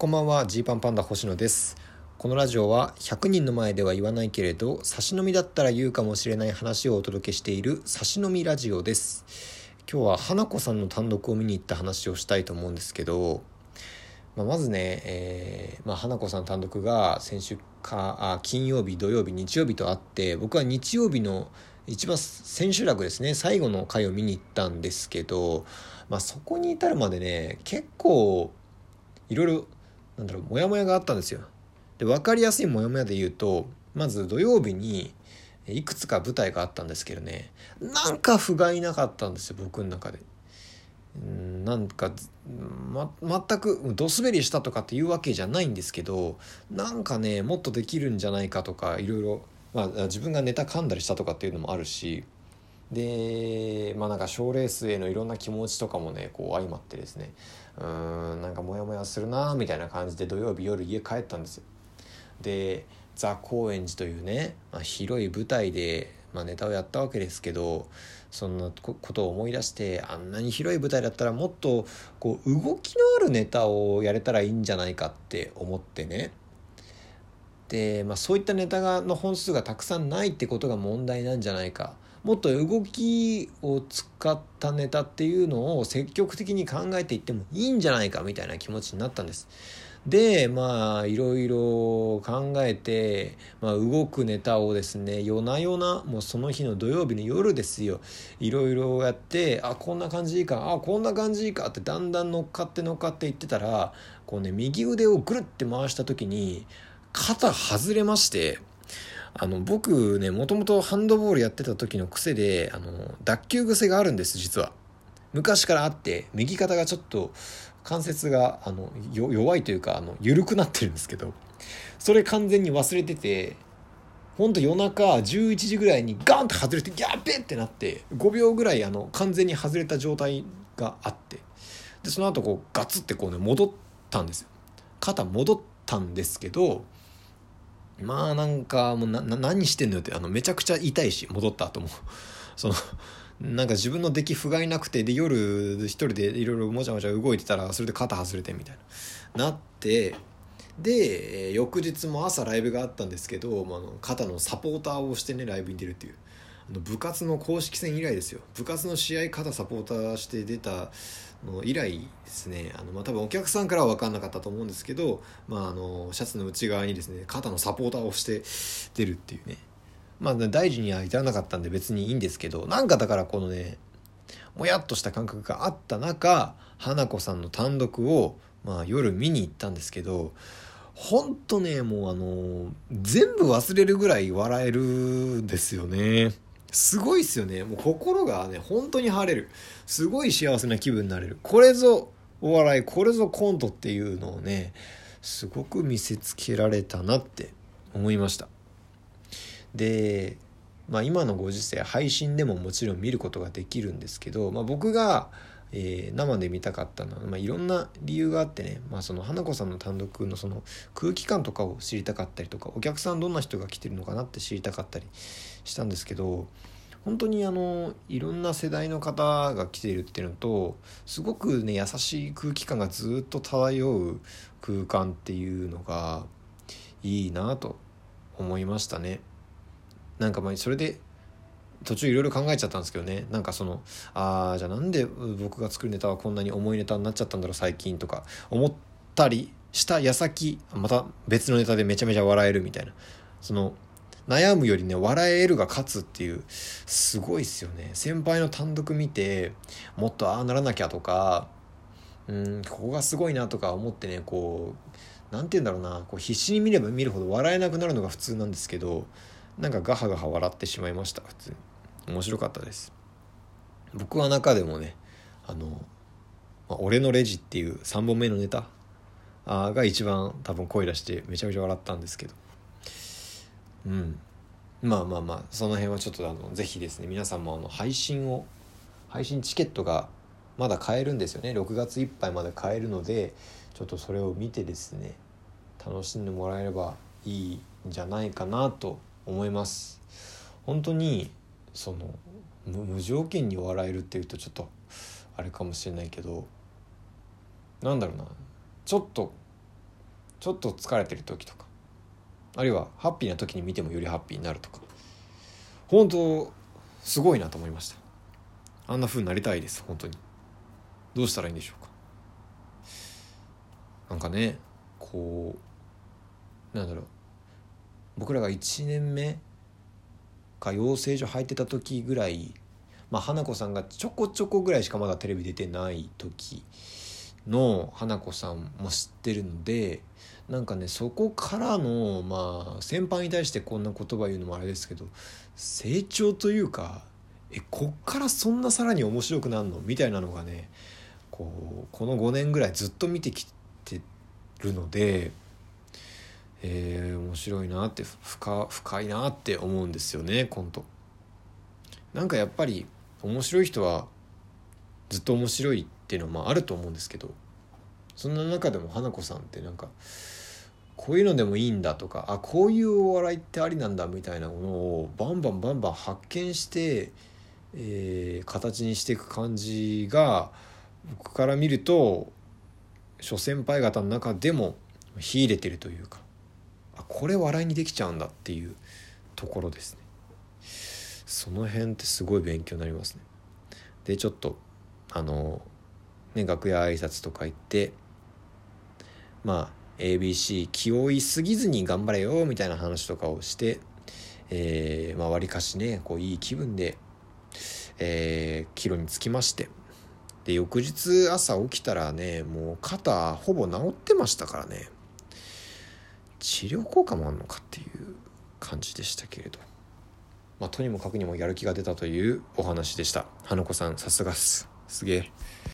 こんばんはジーパンパンダ星野です。このラジオは100人の前では言わないけれど差し飲みだったら言うかもしれない話をお届けしている差し飲みラジオです。今日は花子さんの単独を見に行った話をしたいと思うんですけどまあ、まずね、えーまあ、花子さん単独が先週かあ金曜日土曜日日曜日とあって僕は日曜日の一番千秋楽ですね最後の回を見に行ったんですけど、まあ、そこに至るまでね結構いろいろなんだろうモヤモヤがあったんですよ。で分かりやすいモヤモヤで言うとまず土曜日にいくつか舞台があったんですけどねなんか不甲斐なかったんですよ僕の中で。んなんか、ま、全くど滑りしたとかっていうわけじゃないんですけどなんかねもっとできるんじゃないかとかいろいろまあ、自分がネタ噛んだりしたとかっていうのもあるしでまあなんか賞レースへのいろんな気持ちとかもねこう相まってですねうーんなんかモヤモヤするなみたいな感じで土曜日夜家帰ったんですよ。でザ・高円寺というね、まあ、広い舞台で、まあ、ネタをやったわけですけどそんなことを思い出してあんなに広い舞台だったらもっとこう動きのあるネタをやれたらいいんじゃないかって思ってねで、まあ、そういったネタがの本数がたくさんないってことが問題なんじゃないかもっと動きを使ったネタっていうのを積極的に考えていってもいいんじゃないかみたいな気持ちになったんです。でまあいろいろ考えて、まあ、動くネタをですね夜な夜なもうその日の土曜日の夜ですよいろいろやってあこんな感じいいかあこんな感じいいかってだんだん乗っかって乗っかっていってたらこうね右腕をぐるって回した時に肩外れましてあの僕ねもともとハンドボールやってた時の癖であの脱臼癖があるんです実は。昔からあって右肩がちょっと関節があの弱いというかあの緩くなってるんですけどそれ完全に忘れててほんと夜中11時ぐらいにガンって外れてギャーベってなって5秒ぐらいあの完全に外れた状態があってでその後こうガツってこうね戻ったんですよ。肩戻ったんですけどまあなんかもう何してんのよってあのめちゃくちゃ痛いし戻った後も。そのなんか自分の出来不甲斐なくてで夜一人でいろいろもちゃもちゃ動いてたらそれで肩外れてみたいな。なってで翌日も朝ライブがあったんですけど、まあ、肩のサポーターをしてねライブに出るっていう。部活の公式戦以来ですよ。部活の試合肩サポーターして出たの以来ですね。あの、まあ、多分お客さんからは分かんなかったと思うんですけど、まあ、あのシャツの内側にですね肩のサポーターをして出るっていうね。まあ大事には至らなかったんで別にいいんですけどなんかだからこのねもやっとした感覚があった中花子さんの単独を、まあ、夜見に行ったんですけどほんとねもうあの全部忘れるぐらい笑えるんですよね。すごいっすよね。もう心がね、本当に晴れる。すごい幸せな気分になれる。これぞお笑い、これぞコントっていうのをね、すごく見せつけられたなって思いました。で、まあ今のご時世、配信でももちろん見ることができるんですけど、まあ僕が、えー、生で見たかったのは、まあ、いろんな理由があってね、まあ、その花子さんの単独のその空気感とかを知りたかったりとかお客さんどんな人が来てるのかなって知りたかったりしたんですけど本当にあのいろんな世代の方が来ているっていうのとすごくね優しい空気感がずっと漂う空間っていうのがいいなと思いましたね。なんかまあそれで途中いろいろ考えちゃったんですけどね。なんかそのああじゃあなんで僕が作るネタはこんなに重いネタになっちゃったんだろう最近とか思ったりした矢先また別のネタでめちゃめちゃ笑えるみたいな。その悩むよりね笑えるが勝つっていうすごいっすよね。先輩の単独見てもっとああならなきゃとかうんここがすごいなとか思ってねこう何て言うんだろうなこう必死に見れば見るほど笑えなくなるのが普通なんですけどなんかガハガハ笑ってしまいました普通に。面白かったです。僕は中でもねあのま「俺のレジ」っていう3本目のネタが一番多分声出してめちゃめちゃ笑ったんですけど。うん。まあまあまあその辺はちょっとあのぜひですね皆さんもあの配信を配信チケットがまだ買えるんですよね。6月いっぱいまで買えるのでちょっとそれを見てですね楽しんでもらえればいいんじゃないかなと思います。本当にその無条件に笑えるっていうとちょっとあれかもしれないけどなんだろうな。ちょっとちょっと疲れてる時とかあるいはハッピーな時に見てもよりハッピーになるとか本当すごいなと思いました。あんな風になりたいです本当に。どうしたらいいんでしょうか。なんかねこうなんだろう。僕らが1年目か養成所入ってた時ぐらいまあ花子さんがちょこちょこぐらいしかまだテレビ出てない時の花子さんも知ってるのでなんかねそこからのまあ先輩に対してこんな言葉言うのもあれですけど成長というかえこっからそんなさらに面白くなるの？みたいなのがねこうこの5年ぐらいずっと見てきてるので、えー、面白いなって深深いなって思うんですよねコント。なんかやっぱり面白い人はずっと面白いっていうのもあると思うんですけどそんな中でも花子さんってなんかこういうのでもいいんだとかあこういうお笑いってありなんだみたいなものをバンバンバンバン発見して、えー、形にしていく感じが僕から見ると諸先輩方の中でも秀でてるというかこれ笑いにできちゃうんだっていうところですね。その辺ってすごい勉強になりますね。でちょっとあのね楽屋挨拶とか行ってまあ ABC 気負いすぎずに頑張れよみたいな話とかをしてえー、まあわりかしねこういい気分でえー、帰路につきましてで翌日朝起きたらねもう肩ほぼ治ってましたからね。治療効果もあるのかっていう感じでしたけれど。まあとにもかくにもやる気が出たというお話でした。花子さんさすがっす。すげえ。